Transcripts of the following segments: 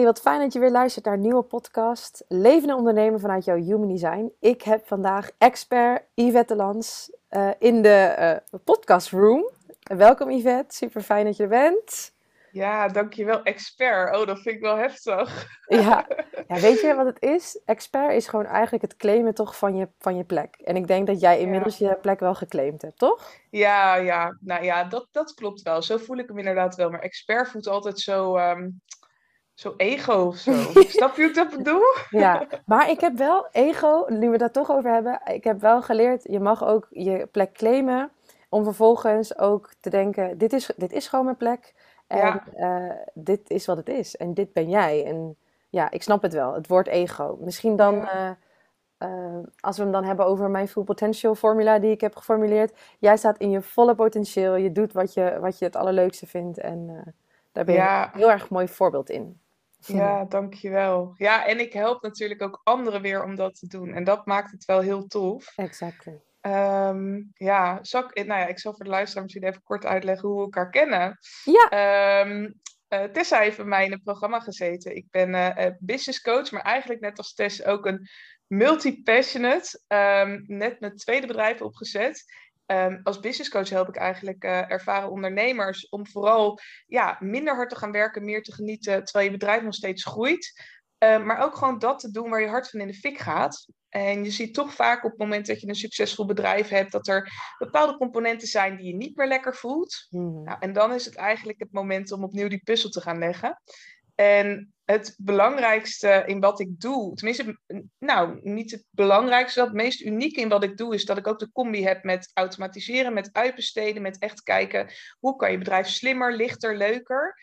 Hey, wat fijn dat je weer luistert naar een nieuwe podcast. Levende ondernemer vanuit jouw Human Design. Ik heb vandaag expert Yvette Lans uh, in de uh, podcast room. Welkom Yvette, super fijn dat je er bent. Ja, dankjewel. Expert. Oh, dat vind ik wel heftig. Ja. ja, weet je wat het is? Expert is gewoon eigenlijk het claimen toch van je, van je plek. En ik denk dat jij inmiddels je plek wel geclaimd hebt, toch? Ja, ja. Nou ja, dat, dat klopt wel. Zo voel ik hem inderdaad wel. Maar expert voelt altijd zo... Um, zo ego of zo. Snap je hoe ik dat bedoel? Ja, maar ik heb wel ego, nu we dat toch over hebben, ik heb wel geleerd, je mag ook je plek claimen, om vervolgens ook te denken, dit is, dit is gewoon mijn plek. En ja. uh, dit is wat het is. En dit ben jij. En ja, ik snap het wel. Het woord ego. Misschien dan, ja. uh, uh, als we hem dan hebben over mijn full potential formula die ik heb geformuleerd. Jij staat in je volle potentieel. Je doet wat je, wat je het allerleukste vindt. En daar ben je ja. een heel erg mooi voorbeeld in. Ja, dankjewel. Ja, en ik help natuurlijk ook anderen weer om dat te doen. En dat maakt het wel heel tof. Exactly. Um, ja, zal ik, nou ja, ik zal voor de luisteraar misschien even kort uitleggen hoe we elkaar kennen. Ja. Um, uh, Tessa heeft bij mij in het programma gezeten. Ik ben uh, business coach, maar eigenlijk net als Tess ook een multi-passionate. Um, net mijn tweede bedrijf opgezet. Um, als business coach help ik eigenlijk uh, ervaren ondernemers om vooral ja, minder hard te gaan werken, meer te genieten, terwijl je bedrijf nog steeds groeit. Uh, maar ook gewoon dat te doen waar je hart van in de fik gaat. En je ziet toch vaak op het moment dat je een succesvol bedrijf hebt, dat er bepaalde componenten zijn die je niet meer lekker voelt. Mm. Nou, en dan is het eigenlijk het moment om opnieuw die puzzel te gaan leggen. En het belangrijkste in wat ik doe, tenminste, nou, niet het belangrijkste, het meest unieke in wat ik doe, is dat ik ook de combi heb met automatiseren, met uitbesteden, met echt kijken hoe kan je bedrijf slimmer, lichter, leuker.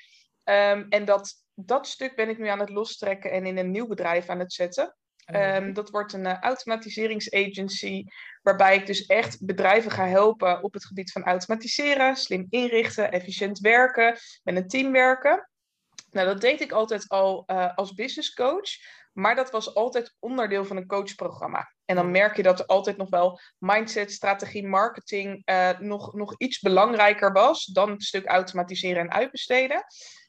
Um, en dat, dat stuk ben ik nu aan het lostrekken en in een nieuw bedrijf aan het zetten. Um, dat wordt een uh, automatiseringsagency, waarbij ik dus echt bedrijven ga helpen op het gebied van automatiseren, slim inrichten, efficiënt werken, met een team werken. Nou, dat deed ik altijd al uh, als business coach, maar dat was altijd onderdeel van een coachprogramma. En dan merk je dat er altijd nog wel mindset, strategie, marketing uh, nog, nog iets belangrijker was dan het stuk automatiseren en uitbesteden.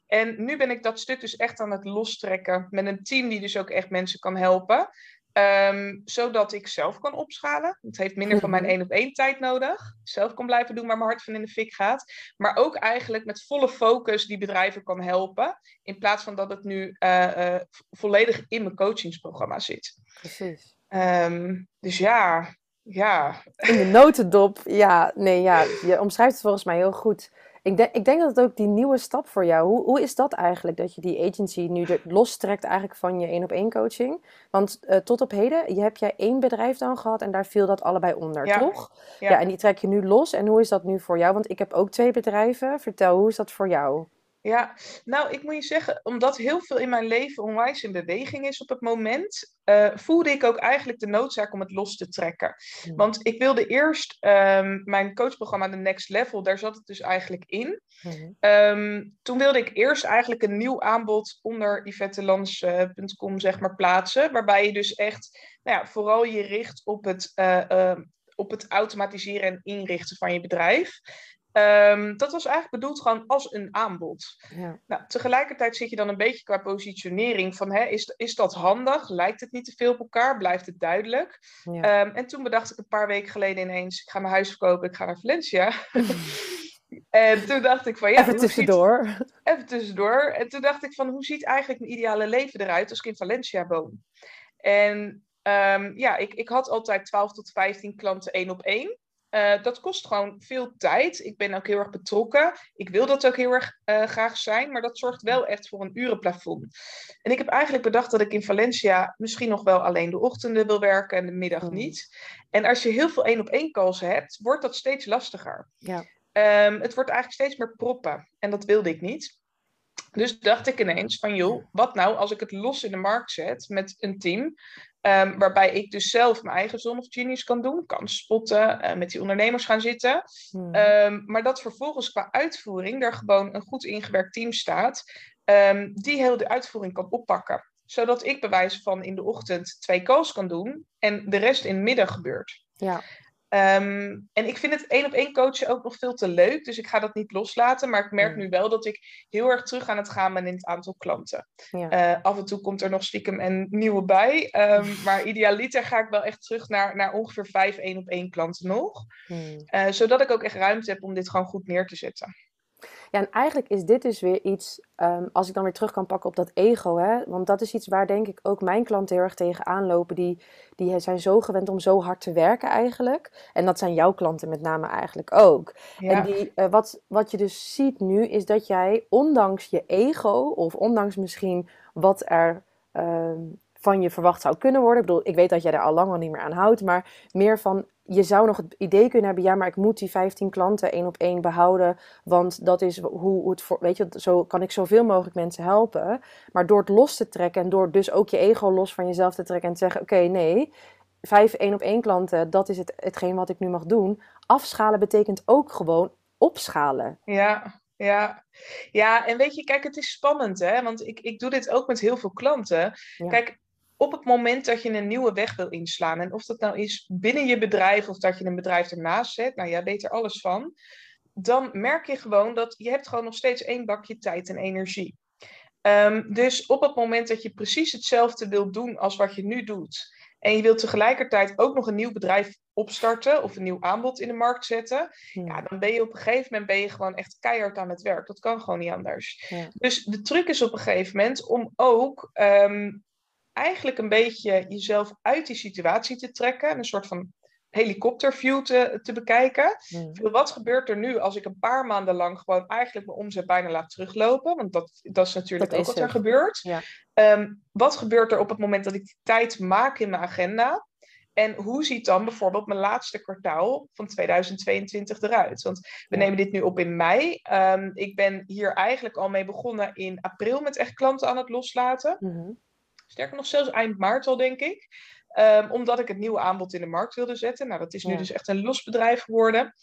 En nu ben ik dat stuk dus echt aan het lostrekken met een team die dus ook echt mensen kan helpen. Um, zodat ik zelf kan opschalen. Het heeft minder van mijn één op één tijd nodig. Zelf kan blijven doen waar mijn hart van in de fik gaat. Maar ook eigenlijk met volle focus die bedrijven kan helpen. In plaats van dat het nu uh, uh, volledig in mijn coachingsprogramma zit. Precies. Um, dus ja, ja. In de notendop, ja. Nee, ja. Je omschrijft het volgens mij heel goed. Ik denk, ik denk dat het ook die nieuwe stap voor jou, hoe, hoe is dat eigenlijk? Dat je die agency nu lostrekt eigenlijk van je één op één coaching? Want uh, tot op heden, je hebt jij één bedrijf dan gehad en daar viel dat allebei onder, ja. toch? Ja. ja, en die trek je nu los. En hoe is dat nu voor jou? Want ik heb ook twee bedrijven. Vertel, hoe is dat voor jou? Ja, nou, ik moet je zeggen, omdat heel veel in mijn leven onwijs in beweging is op het moment, uh, voelde ik ook eigenlijk de noodzaak om het los te trekken. Want ik wilde eerst um, mijn coachprogramma The Next Level, daar zat het dus eigenlijk in. Um, toen wilde ik eerst eigenlijk een nieuw aanbod onder ivettelans.com uh, zeg maar plaatsen, waarbij je dus echt nou ja, vooral je richt op het, uh, uh, op het automatiseren en inrichten van je bedrijf. Um, dat was eigenlijk bedoeld gewoon als een aanbod. Ja. Nou, tegelijkertijd zit je dan een beetje qua positionering van, hè, is, is dat handig? Lijkt het niet te veel op elkaar? Blijft het duidelijk? Ja. Um, en toen bedacht ik een paar weken geleden ineens, ik ga mijn huis verkopen, ik ga naar Valencia. en toen dacht ik van, ja... Even tussendoor. Ziet, even tussendoor. En toen dacht ik van, hoe ziet eigenlijk mijn ideale leven eruit als ik in Valencia woon? En um, ja, ik, ik had altijd 12 tot 15 klanten één op één. Uh, dat kost gewoon veel tijd. Ik ben ook heel erg betrokken. Ik wil dat ook heel erg uh, graag zijn, maar dat zorgt wel echt voor een urenplafond. En ik heb eigenlijk bedacht dat ik in Valencia misschien nog wel alleen de ochtenden wil werken en de middag Mm. niet. En als je heel veel één op één calls hebt, wordt dat steeds lastiger. Ja. Um, het wordt eigenlijk steeds meer proppen. En dat wilde ik niet. Dus dacht ik ineens van joh, wat nou als ik het los in de markt zet met een team. Um, waarbij ik dus zelf mijn eigen Zone of Genius kan doen. Kan spotten, uh, met die ondernemers gaan zitten. Hmm. Um, maar dat vervolgens qua uitvoering er gewoon een goed ingewerkt team staat. Um, die heel de uitvoering kan oppakken. Zodat ik bewijs van in de ochtend twee calls kan doen. En de rest in de middag gebeurt. Ja. Ehm, en ik vind het één op één coachen ook nog veel te leuk. Dus ik ga dat niet loslaten. Maar ik merk Mm. nu wel dat ik heel erg terug aan het gaan ben in het aantal klanten. Ja. Eh, af en toe komt er nog stiekem een nieuwe bij. Ehm, maar idealiter ga ik wel echt terug naar, naar ongeveer vijf één op één klanten nog. Hmm. Eh, zodat ik ook echt ruimte heb om dit gewoon goed neer te zetten. Ja, en eigenlijk is dit dus weer iets, ehm, als ik dan weer terug kan pakken op dat ego, hè, want dat is iets waar denk ik ook mijn klanten heel erg tegen aanlopen. Die, die zijn zo gewend om zo hard te werken eigenlijk. En dat zijn jouw klanten met name eigenlijk ook. Ja, En die, eh, wat, wat je dus ziet nu, is dat jij ondanks je ego, of ondanks misschien wat er ehm, van je verwacht zou kunnen worden. Ik bedoel, ik weet dat jij daar al lang al niet meer aan houdt, maar meer van, je zou nog het idee kunnen hebben, ja, maar ik moet die 15 klanten één op één behouden, want dat is hoe, hoe het voor, weet je, zo kan ik zoveel mogelijk mensen helpen. Maar door het los te trekken en door dus ook je ego los van jezelf te trekken en te zeggen, oké, nee, vijf één op één klanten, dat is het, hetgeen wat ik nu mag doen. Afschalen betekent ook gewoon opschalen. ja, ja. Ja, en weet je, kijk, het is spannend, hè? Want ik, ik doe dit ook met heel veel klanten. Ja. Kijk, op het moment dat je een nieuwe weg wil inslaan, en of dat nou is binnen je bedrijf of dat je een bedrijf ernaast zet, nou jij weet er alles van, dan merk je gewoon dat je hebt gewoon nog steeds één bakje tijd en energie. Ehm, dus op het moment dat je precies hetzelfde wilt doen als wat je nu doet, en je wilt tegelijkertijd ook nog een nieuw bedrijf opstarten of een nieuw aanbod in de markt zetten, ja, dan ben je op een gegeven moment ben je gewoon echt keihard aan het werk. Dat kan gewoon niet anders. Ja. Dus de truc is op een gegeven moment om ook ehm, eigenlijk een beetje jezelf uit die situatie te trekken. en Een soort van helikopterview te, te bekijken. Hmm. Wat gebeurt er nu als ik een paar maanden lang gewoon eigenlijk mijn omzet bijna laat teruglopen? Want dat, dat is natuurlijk Dat ook is wat er gebeurt. Ja. Ehm, wat gebeurt er op het moment dat ik die tijd maak in mijn agenda? En hoe ziet dan bijvoorbeeld mijn laatste kwartaal van 2022 eruit? Want we Ja. nemen dit nu op in mei. Ehm, ik ben hier eigenlijk al mee begonnen in april met echt klanten aan het loslaten. Mhm. Sterker nog, zelfs eind maart al, denk ik. Ehm, omdat ik het nieuwe aanbod in de markt wilde zetten. Nou, dat is nu Ja. dus echt een los bedrijf geworden.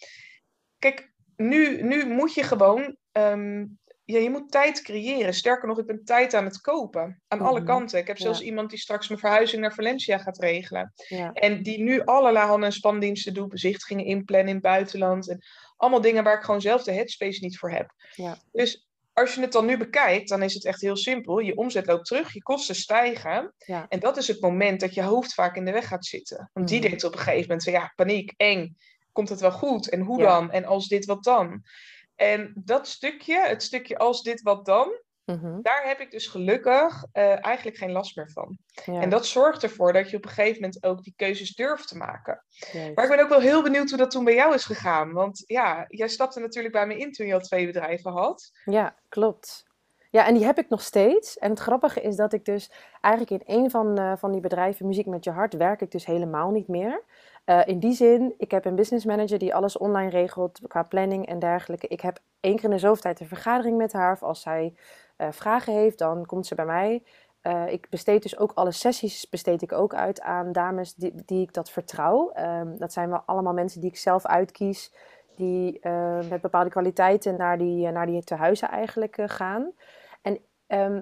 Kijk, nu, nu moet je gewoon... ehm, ja, je moet tijd creëren. Sterker nog, ik ben tijd aan het kopen. Aan alle Mhm. kanten. Ik heb zelfs Ja. iemand die straks mijn verhuizing naar Valencia gaat regelen. Ja. En die nu allerlei handen- en spandiensten doet. Bezichtigingen inplannen in het buitenland. En allemaal dingen waar ik gewoon zelf de headspace niet voor heb. Ja. Dus als je het dan nu bekijkt, dan is het echt heel simpel. Je omzet loopt terug, je kosten stijgen. Ja. En dat is het moment dat je hoofd vaak in de weg gaat zitten. Want die Mhm. denkt op een gegeven moment van ja, paniek, eng. Komt het wel goed? En hoe Ja. dan? En als dit, wat dan? En dat stukje, het stukje als dit, wat dan, Mhm. daar heb ik dus gelukkig eh, eigenlijk geen last meer van. Ja, En dat zorgt ervoor dat je op een gegeven moment ook die keuzes durft te maken. Maar ik ben ook wel heel benieuwd hoe dat toen bij jou is gegaan. Want ja, jij stapte natuurlijk bij me in toen je al twee bedrijven had. Ja, klopt. Ja, en die heb ik nog steeds. En het grappige is dat ik dus eigenlijk in een van, eh, van die bedrijven, Muziek met je hart, werk ik dus helemaal niet meer. Eh, in die zin, ik heb een business manager die alles online regelt qua planning en dergelijke. Ik heb één keer in de zoveel tijd een vergadering met haar. Of als zij eh, vragen heeft, dan komt ze bij mij. Eh, ik besteed dus ook alle sessies besteed ik ook uit aan dames die, die ik dat vertrouw. Ehm, dat zijn wel allemaal mensen die ik zelf uitkies, die eh, met bepaalde kwaliteiten naar die, naar die tehuizen eigenlijk gaan. En ehm,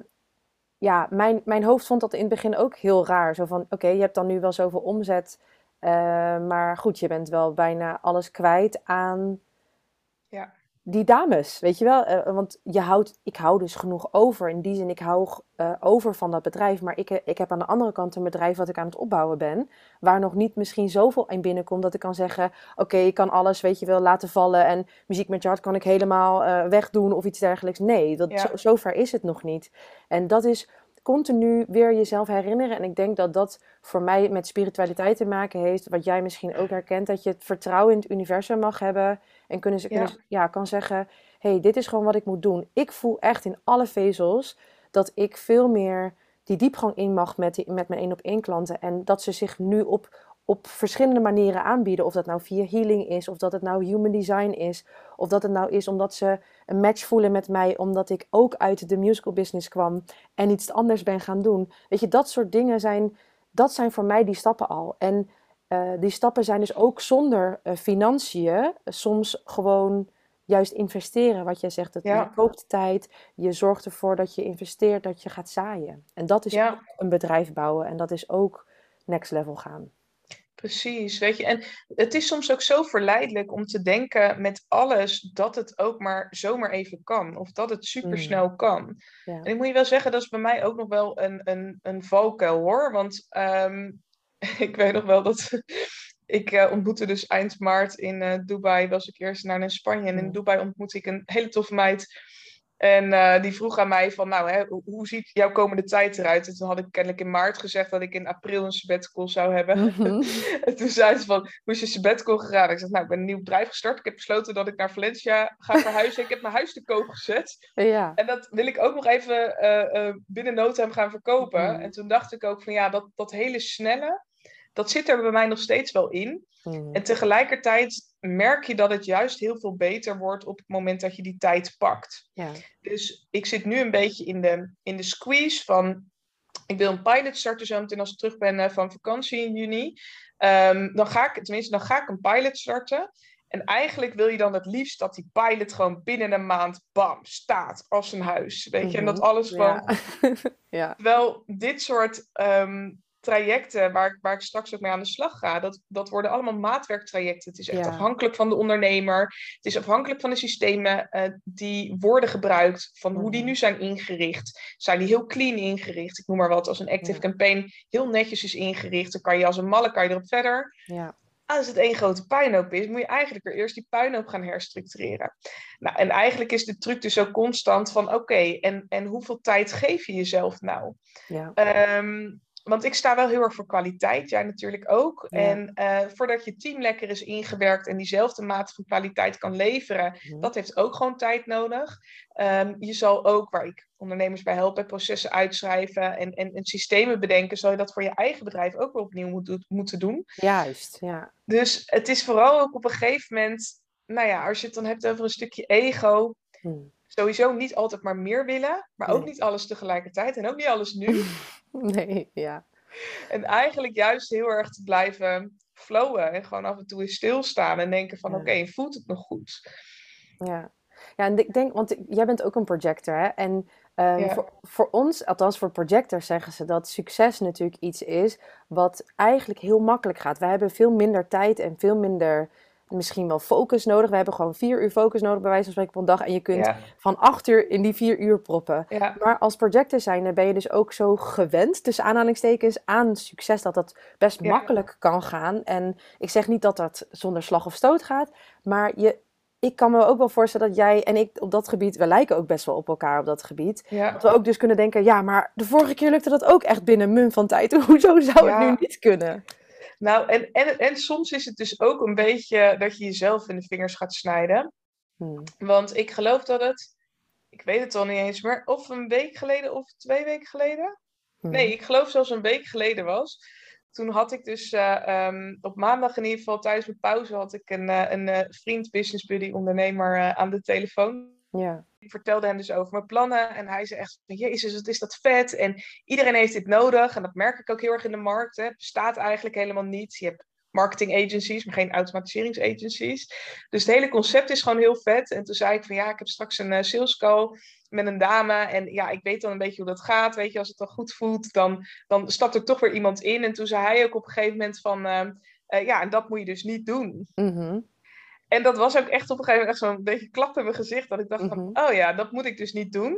ja, mijn, mijn hoofd vond dat in het begin ook heel raar. Zo van, oké, je hebt dan nu wel zoveel omzet, maar goed, je bent wel bijna alles kwijt aan Ja. die dames, weet je wel? Eh, want je houdt, ik hou dus genoeg over. In die zin, ik hou eh, over van dat bedrijf. Maar ik, ik heb aan de andere kant een bedrijf wat ik aan het opbouwen ben. Waar nog niet misschien zoveel in binnenkomt dat ik kan zeggen... Oké, ik kan alles, weet je wel, laten vallen. En muziek met je hart kan ik helemaal eh, wegdoen of iets dergelijks. Nee, dat, Ja. zo, zover is het nog niet. En dat is continu weer jezelf herinneren. En ik denk dat dat voor mij met spiritualiteit te maken heeft. Wat jij misschien ook herkent. Dat je het vertrouwen in het universum mag hebben. En kunnen ze, Ja. kunnen, ja, kan zeggen: hey, dit is gewoon wat ik moet doen. Ik voel echt in alle vezels dat ik veel meer die diepgang in mag met, die, met mijn één op één klanten. En dat ze zich nu op, op verschillende manieren aanbieden. Of dat nou via healing is, of dat het nou human design is. Of dat het nou is omdat ze een match voelen met mij, omdat ik ook uit de musical business kwam en iets anders ben gaan doen. Weet je, dat soort dingen zijn, dat zijn voor mij die stappen al. En eh, die stappen zijn dus ook zonder eh, financiën, soms gewoon juist investeren. Wat jij zegt, dat Ja. je koopt tijd, je zorgt ervoor dat je investeert, dat je gaat zaaien. En dat is Ja. ook een bedrijf bouwen en dat is ook next level gaan. Precies, weet je. En het is soms ook zo verleidelijk om te denken met alles dat het ook maar zomaar even kan. Of dat het supersnel mm. kan. Ja. En ik moet je wel zeggen, dat is bij mij ook nog wel een, een, een valkuil hoor. Want ehm, ik weet nog wel dat ik uh, ontmoette dus eind maart in uh, Dubai, was ik eerst naar Spanje. En in mm. Dubai ontmoette ik een hele toffe meid en uh, die vroeg aan mij van, nou, hè, hoe ziet jouw komende tijd eruit? En toen had ik kennelijk in maart gezegd dat ik in april een sabbatical zou hebben. Mhm. en toen zei ze van, hoe is je sabbatical gegaan? Ik zei, nou, ik ben een nieuw bedrijf gestart. Ik heb besloten dat ik naar Valencia ga verhuizen. ik heb mijn huis te koop gezet. Ja. En dat wil ik ook nog even uh, uh, binnen no gaan verkopen. Mhm. En toen dacht ik ook van, ja, dat, dat hele snelle, dat zit er bij mij nog steeds wel in. Mhm. En tegelijkertijd merk je dat het juist heel veel beter wordt op het moment dat je die tijd pakt. Ja. Dus ik zit nu een beetje in de, in de squeeze van. Ik wil een pilot starten zo meteen als ik terug ben eh, van vakantie in juni. Um, dan ga ik, tenminste, dan ga ik een pilot starten. En eigenlijk wil je dan het liefst dat die pilot gewoon binnen een maand, bam, staat als een huis. Weet je, en dat mhm. alles gewoon. Ja. ja. Terwijl dit soort ehm, trajecten waar ik, waar ik straks ook mee aan de slag ga, dat, dat worden allemaal maatwerktrajecten. Het is echt afhankelijk van de ondernemer. Het is afhankelijk van de systemen uh, die worden gebruikt, van hoe die mhm. nu zijn ingericht. Zijn die heel clean ingericht? Ik noem maar wat, als een active campaign heel netjes is ingericht, dan kan je als een malle kan je erop verder. Ja. Als het één grote puinhoop is, moet je eigenlijk weer eerst die puinhoop gaan herstructureren. Nou, en eigenlijk is de truc dus zo constant van oké, en, en hoeveel tijd geef je jezelf nou? Ja. Ehm, want ik sta wel heel erg voor kwaliteit, jij natuurlijk ook. En uh, voordat je team lekker is ingewerkt en diezelfde mate van kwaliteit kan leveren, mhm. dat heeft ook gewoon tijd nodig. Um, je zal ook, waar ik ondernemers bij help, processen uitschrijven en, en, en, systemen bedenken, zal je dat voor je eigen bedrijf ook weer opnieuw moet, moeten doen. Juist, ja. Dus het is vooral ook op een gegeven moment, nou ja, als je het dan hebt over een stukje ego. Hmm sowieso niet altijd maar meer willen, maar ook niet alles tegelijkertijd en ook niet alles nu. Nee, ja. En eigenlijk juist heel erg te blijven flowen en gewoon af en toe eens stilstaan en denken van oké, voelt het nog goed? Ja. ja, en ik denk, want jij bent ook een projector hè? En um, voor, voor, ons, althans voor projectors zeggen ze dat succes natuurlijk iets is wat eigenlijk heel makkelijk gaat. Wij hebben veel minder tijd en veel minder misschien wel focus nodig. We hebben gewoon vier uur focus nodig, bij wijze van spreken, op een dag. En je kunt van acht uur in die vier uur proppen. Maar als projector zijn, ben je dus ook zo gewend, tussen aanhalingstekens, aan succes, dat dat best makkelijk kan gaan. En ik zeg niet dat dat zonder slag of stoot gaat, maar je, ik kan me ook wel voorstellen dat jij en ik op dat gebied, we lijken ook best wel op elkaar op dat gebied. Dat we ook dus kunnen denken, ja, maar de vorige keer lukte dat ook echt binnen een mum van tijd. Hoezo zou het nu niet kunnen? Nou, en, en, en soms is het dus ook een beetje dat je jezelf in de vingers gaat snijden. Hmm. Want ik geloof dat het, ik weet het al niet eens meer, of een week geleden of twee weken geleden. Hmm. Nee, ik geloof zelfs een week geleden was. Toen had ik dus uh, um, op maandag in ieder geval tijdens mijn pauze had ik een, uh, een uh, vriend, business buddy, ondernemer aan de telefoon. Ja. Ik vertelde hem dus over mijn plannen en hij zei echt van Jezus, wat is dat vet en iedereen heeft dit nodig en dat merk ik ook heel erg in de markt. Hè. Het bestaat eigenlijk helemaal niet. Je hebt marketing agencies, maar geen automatiseringsagencies. Dus het hele concept is gewoon heel vet. En toen zei ik van ja, ik heb straks een uh, sales call met een dame en ja, ik weet dan een beetje hoe dat gaat. Weet je, als het dan goed voelt, dan, dan stapt er toch weer iemand in. En toen zei hij ook op een gegeven moment van uh, uh, ja, en dat moet je dus niet doen. Mm en dat was ook echt op een gegeven moment echt zo'n beetje klap in mijn gezicht. Dat ik dacht van, mhm. oh ja, dat moet ik dus niet doen.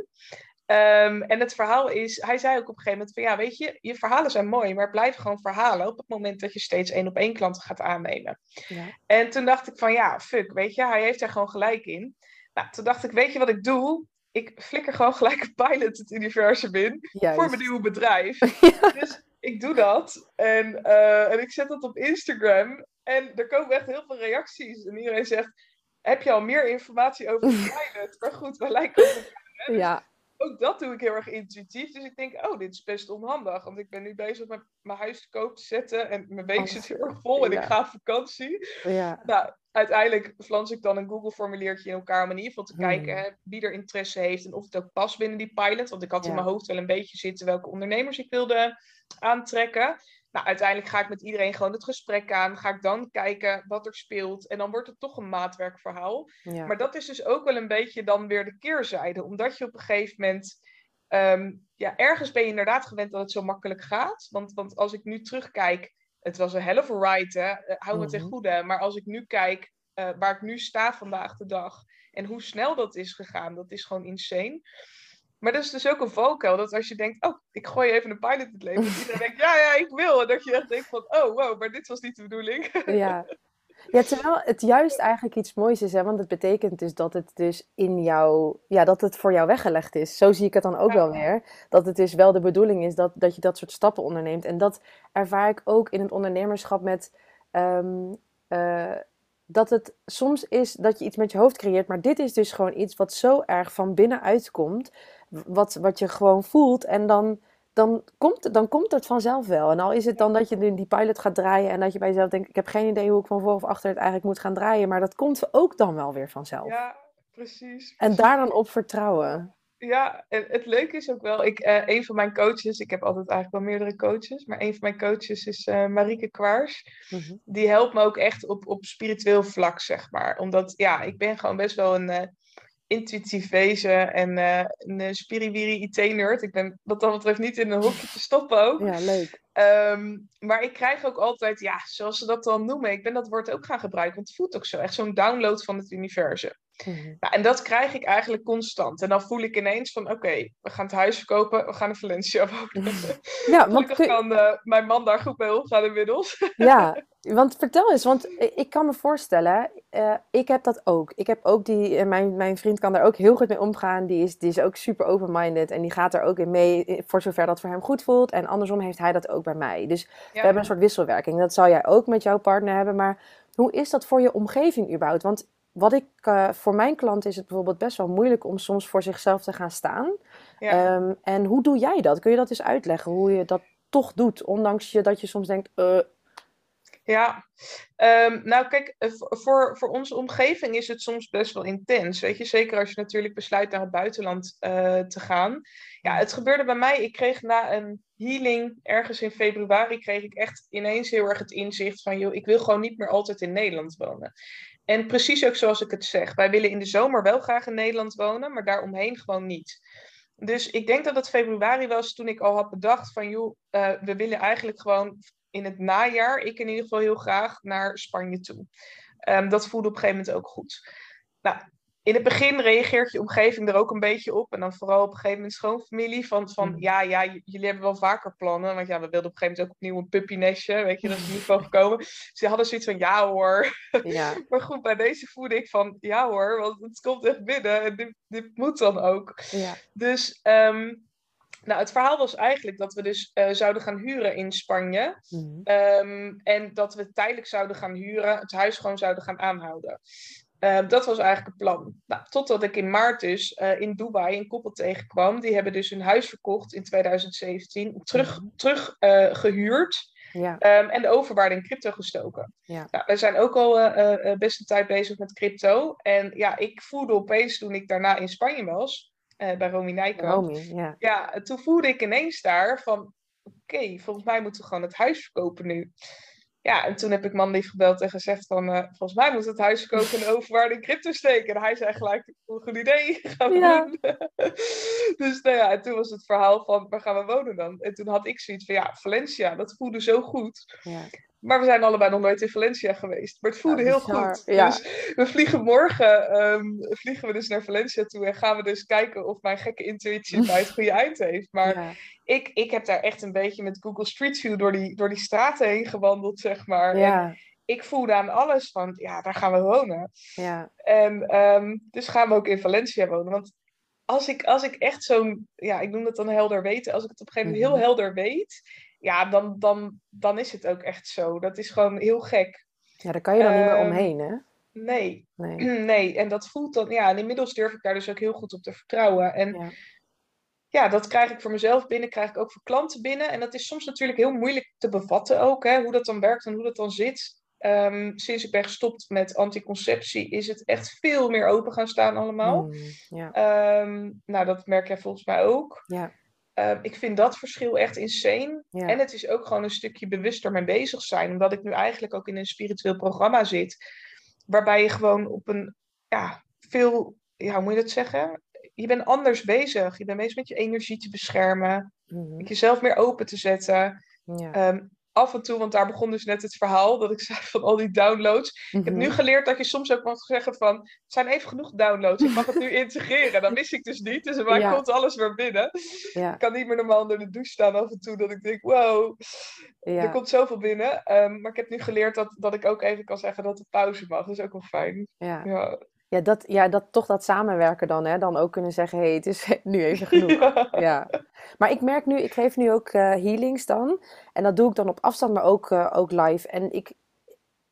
Um, en het verhaal is, hij zei ook op een gegeven moment van, ja, weet je, je verhalen zijn mooi, maar blijf gewoon verhalen op het moment dat je steeds één op één klanten gaat aannemen. Ja. En toen dacht ik van, ja, fuck, weet je, hij heeft er gewoon gelijk in. Nou, toen dacht ik, weet je wat ik doe? Ik flikker gewoon gelijk een pilot het universum in voor mijn nieuwe bedrijf. Dus ik doe dat en, uh, en ik zet dat op Instagram. En er komen echt heel veel reacties. En iedereen zegt, heb je al meer informatie over de pilot? maar goed, we lijken op elkaar. Dus ja. ook dat doe ik heel erg intuïtief. Dus ik denk, oh, dit is best onhandig. Want ik ben nu bezig met mijn huis te koop te zetten. En mijn week oh, zit heel erg vol en ik ga op vakantie. Ja. Nou, uiteindelijk flans ik dan een Google-formuliertje in elkaar om in ieder geval te hmm. kijken hè, wie er interesse heeft en of het ook past binnen die pilot. Want ik had in mijn hoofd wel een beetje zitten welke ondernemers ik wilde aantrekken. Nou, uiteindelijk ga ik met iedereen gewoon het gesprek aan. Ga ik dan kijken wat er speelt. En dan wordt het toch een maatwerkverhaal. Maar dat is dus ook wel een beetje dan weer de keerzijde. Omdat je op een gegeven moment. Um, ja, ergens ben je inderdaad gewend dat het zo makkelijk gaat. Want, want als ik nu terugkijk. het was een hell of a ride, hè. Eh, hou me ten Mhm. goede. Maar als ik nu kijk eh, waar ik nu sta vandaag de dag en hoe snel dat is gegaan, dat is gewoon insane. Maar dat is dus ook een valkuil, dat als je denkt, oh, ik gooi even een pilot in het leven, dat iedereen denkt, ja, ja, ik wil. En dat je echt denkt van, oh, wow, maar dit was niet de bedoeling. Ja. Ja, terwijl het juist eigenlijk iets moois is, hè? Want het betekent dus dat het dus in jou, ja, dat het voor jou weggelegd is. Zo zie ik het dan ook Ja. wel weer. Dat het dus wel de bedoeling is dat, dat je dat soort stappen onderneemt. En dat ervaar ik ook in het ondernemerschap met, ehm, eh, dat het soms is dat je iets met je hoofd creëert, maar dit is dus gewoon iets wat zo erg van binnenuit komt, wat, wat je gewoon voelt en dan dan komt, dan komt het vanzelf wel. En al is het dan dat je nu die pilot gaat draaien en dat je bij jezelf denkt, ik heb geen idee hoe ik van voor of achter het eigenlijk moet gaan draaien, maar dat komt ook dan wel weer vanzelf. Ja, precies. En daar dan op vertrouwen. Ja, en het leuke is ook wel, ik, eh, een van mijn coaches, ik heb altijd eigenlijk wel meerdere coaches, maar een van mijn coaches is eh Marieke Kwaars. Mhm. Die helpt me ook echt op, op spiritueel vlak, zeg maar. Omdat, ja, ik ben gewoon best wel een eh, intuïtief wezen en een uh, spiriwiri IT-nerd. Ik ben wat dat betreft niet in een hokje te stoppen ook. Ja, leuk. Ehm, maar ik krijg ook altijd, ja, zoals ze dat dan noemen, ik ben dat woord ook gaan gebruiken, want het voelt ook zo, echt zo'n download van het universum. Mhm. Nou, en dat krijg ik eigenlijk constant. En dan voel ik ineens van, oké, we gaan het huis verkopen, we gaan in Valencia wonen. Ja, want, kun- kan eh, mijn man daar goed mee omgaan inmiddels. ja, want vertel eens, want ik kan me voorstellen, eh, ik heb dat ook. Ik heb ook die, eh, mijn, mijn vriend kan daar ook heel goed mee omgaan. Die is, die is ook super open-minded en die gaat er ook in mee, voor zover dat voor hem goed voelt. En andersom heeft hij dat ook bij mij. Dus we hebben een soort wisselwerking. Dat zou jij ook met jouw partner hebben. Maar hoe is dat voor je omgeving überhaupt? Want wat ik, eh, voor mijn klanten is het bijvoorbeeld best wel moeilijk om soms voor zichzelf te gaan staan. Ja. Ehm, en hoe doe jij dat? Kun je dat eens uitleggen? Hoe je dat toch doet, ondanks je, dat je soms denkt, eh, Ja, Ehm, nou kijk, eh, voor- voor, onze omgeving is het soms best wel intens. Weet je, zeker als je natuurlijk besluit naar het buitenland te gaan. Ja, het gebeurde bij mij. Ik kreeg na een healing ergens in februari, kreeg ik echt ineens heel erg het inzicht van, joh, ik wil gewoon niet meer altijd in Nederland wonen. En precies ook zoals ik het zeg. Wij willen in de zomer wel graag in Nederland wonen, maar daaromheen gewoon niet. Dus ik denk dat het februari was toen ik al had bedacht van, joh, eh, we willen eigenlijk gewoon in het najaar, ik in ieder geval heel graag, naar Spanje toe. Ehm, dat voelde op een gegeven moment ook goed. Nou, in het begin reageert je omgeving er ook een beetje op. En dan vooral op een gegeven moment schoonfamilie. Van, van Mhm. ja, ja, jullie hebben wel vaker plannen. Want ja, we wilden op een gegeven moment ook opnieuw een puppynestje. Weet je, dat is niet van gekomen. Ze hadden zoiets van, ja hoor. ja, Maar goed, bij deze voelde ik van, ja hoor, want het komt echt binnen. En dit, dit moet dan ook. ja. Dus, ehm, nou, het verhaal was eigenlijk dat we dus eh, zouden gaan huren in Spanje. Mhm. Ehm, en dat we tijdelijk zouden gaan huren, het huis gewoon zouden gaan aanhouden. Ehm, dat was eigenlijk het plan. Nou, totdat ik in maart dus eh, in Dubai een koppel tegenkwam. Die hebben dus hun huis verkocht in 2017, terug, Mhm. terug eh, gehuurd ja, ehm, en de overwaarde in crypto gestoken. Ja. Nou, wij zijn ook al eh, best een tijd bezig met crypto. En ja, ik voelde opeens toen ik daarna in Spanje was, bij Romy Nijkamp. Romy, ja. Ja, toen voelde ik ineens daar van, oké, volgens mij moeten we gewoon het huis verkopen nu. Ja, en toen heb ik man lief gebeld en gezegd van, eh, volgens mij moet het huis verkopen en de overwaarde in crypto steken. En hij zei gelijk, een goed idee, gaan we Ja. doen. dus nou ja, en toen was het verhaal van, waar gaan we wonen dan? En toen had ik zoiets van, ja, Valencia, dat voelde zo goed. ja. Maar we zijn allebei nog nooit in Valencia geweest. Maar het voelde Ja, heel goed. Ja. Dus we vliegen morgen ehm, vliegen we dus naar Valencia toe. En gaan we dus kijken of mijn gekke intuïtie het bij het goede eind heeft. Maar ja. ik, ik heb daar echt een beetje met Google Street View door die, door die straten heen gewandeld, zeg maar. En ik voelde aan alles van, ja, daar gaan we wonen. ja, En ehm, dus gaan we ook in Valencia wonen. Want als ik, als ik echt zo'n, ja, ik noem dat dan helder weten. Als ik het op een gegeven moment Mhm. heel helder weet, ja, dan, dan, dan is het ook echt zo. Dat is gewoon heel gek. ja, daar kan je dan niet meer Ehm, omheen, hè? Nee, Nee. nee. En dat voelt dan, ja, en inmiddels durf ik daar dus ook heel goed op te vertrouwen. En Ja. ja, dat krijg ik voor mezelf binnen, krijg ik ook voor klanten binnen. En dat is soms natuurlijk heel moeilijk te bevatten ook, hè, hoe dat dan werkt en hoe dat dan zit. Ehm, sinds ik ben gestopt met anticonceptie is het echt veel meer open gaan staan allemaal. Mm, ja, Ehm, nou, dat merk jij volgens mij ook. ja, Ehm, ik vind dat verschil echt insane. ja. En het is ook gewoon een stukje bewuster mee bezig zijn. Omdat ik nu eigenlijk ook in een spiritueel programma zit. Waarbij je gewoon op een, ja, veel, ja, hoe moet je dat zeggen? Je bent anders bezig. Je bent bezig met je energie te beschermen. Mhm, Met jezelf meer open te zetten. ja. Ehm, af en toe, want daar begon dus net het verhaal dat ik zei van al die downloads. Ik heb nu Mhm. geleerd dat je soms ook mag zeggen van, het zijn even genoeg downloads, ik mag het nu integreren. Dat wist ik dus niet, dus er Ja. komt alles weer binnen. Ja, Ik kan niet meer normaal onder de douche staan af en toe, dat ik denk, wow, er ja. komt zoveel binnen. Ehm, maar ik heb nu geleerd dat, dat ik ook even kan zeggen dat de pauze mag, dat is ook wel fijn. Ja. Ja, Ja, dat, ja, dat toch dat samenwerken dan, hè? Dan ook kunnen zeggen, hé, hey, het is nu even genoeg. ja. Maar ik merk nu, ik geef nu ook eh, healings dan. En dat doe ik dan op afstand, maar ook, eh, ook live. En ik,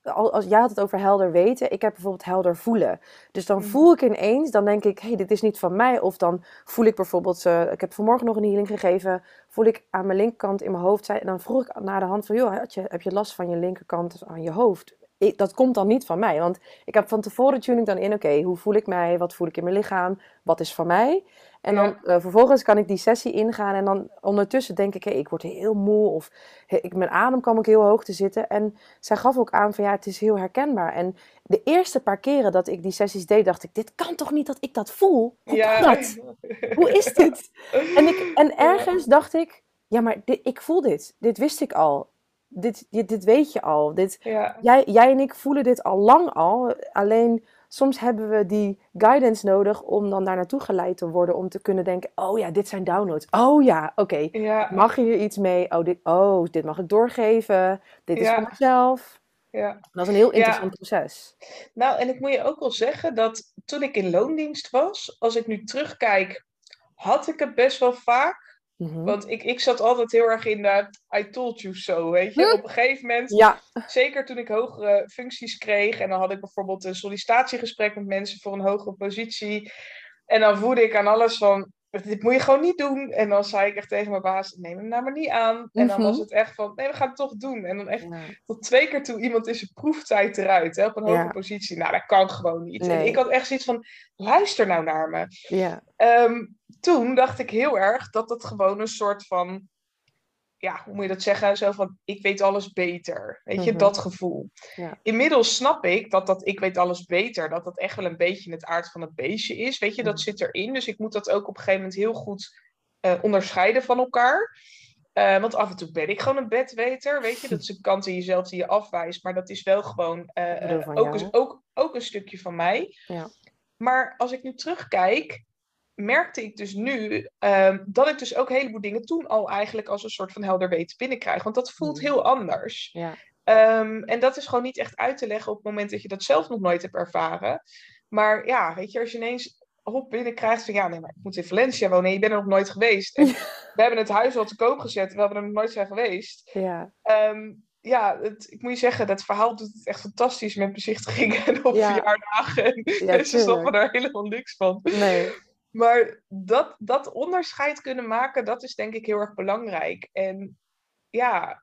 al- als jij had het over helder weten, ik heb bijvoorbeeld helder voelen. Dus dan Mhm. voel ik ineens, dan denk ik, hé, hey, dit is niet van mij. Of dan voel ik bijvoorbeeld, eh, ik heb vanmorgen nog een healing gegeven, voel ik aan mijn linkerkant in mijn hoofd. En dan vroeg ik naar de hand van, joh, had je, heb je last van je linkerkant aan je hoofd? Ik, dat komt dan niet van mij, want ik heb van tevoren tune ik dan in, oké, hoe voel ik mij? Wat voel ik in mijn lichaam? Wat is van mij? En dan eh, vervolgens kan ik die sessie ingaan en dan ondertussen denk ik, hé, ik word heel moe of ik, mijn adem kwam ook heel hoog te zitten. En zij gaf ook aan van ja, het is heel herkenbaar. En de eerste paar keren dat ik die sessies deed, dacht ik, dit kan toch niet dat ik dat voel? Hoe Ja. kan dat? Hoe is dit? En, ik, en ergens dacht ik, ja, maar dit, ik voel dit. Dit wist ik al. Dit, dit, dit weet je al. Dit, Ja, Jij, jij en ik voelen dit al lang al. Alleen soms hebben we die guidance nodig om dan daar naartoe geleid te worden. Om te kunnen denken: oh ja, dit zijn downloads. Oh ja, oké. ja, Mag je hier iets mee? Oh dit, oh, dit mag ik doorgeven. Dit is Ja. van mezelf. ja. Dat is een heel Ja. interessant proces. Nou, en ik moet je ook wel zeggen dat toen ik in loondienst was, als ik nu terugkijk, had ik het best wel vaak. Mhm. Want ik, ik zat altijd heel erg in de I told you so, weet je. Hm. Op een gegeven moment, Ja, zeker toen ik hogere functies kreeg, en dan had ik bijvoorbeeld een sollicitatiegesprek met mensen voor een hogere positie. En dan voelde ik aan alles van, dit moet je gewoon niet doen. En dan zei ik echt tegen mijn baas, neem hem nou maar niet aan. En dan was Mhm. het echt van, nee, we gaan het toch doen. En dan echt ja. tot twee keer toe iemand is zijn proeftijd eruit, hè, op een hoge positie. Nou, dat kan gewoon niet. En ik had echt zoiets van, luister nou naar me. ja. Ehm, toen dacht ik heel erg dat het gewoon een soort van, ja, hoe moet je dat zeggen? Zo van, ik weet alles beter. Weet je, Mhm. dat gevoel. Ja. Inmiddels snap ik dat dat ik weet alles beter, dat dat echt wel een beetje het aard van het beestje is. Weet je, dat Mhm. zit erin. Dus ik moet dat ook op een gegeven moment heel goed eh, onderscheiden van elkaar. Eh, want af en toe ben ik gewoon een bedweter, weet je. Dat is een kant in jezelf die je afwijst, maar dat is wel gewoon eh, ook, jou. een, ook, ook een stukje van mij. Ja. Maar als ik nu terugkijk, merkte ik dus nu ehm, dat ik dus ook een heleboel dingen toen al eigenlijk als een soort van helder weten binnenkrijg. Want dat voelt Mhm. heel anders. Ja. Ehm, en dat is gewoon niet echt uit te leggen op het moment dat je dat zelf nog nooit hebt ervaren. Maar ja, weet je, als je ineens hop binnenkrijgt van ja, nee, maar ik moet in Valencia wonen en je bent er nog nooit geweest. En we hebben het huis al te koop gezet terwijl we er nog nooit zijn geweest. Ja. Ehm, ja, het, ik moet je zeggen, dat verhaal doet het echt fantastisch met bezichtigingen en op Ja. verjaardagen. En Ja, mensen snappen daar helemaal niks van. Nee. Maar dat, dat onderscheid kunnen maken, dat is denk ik heel erg belangrijk. En ja,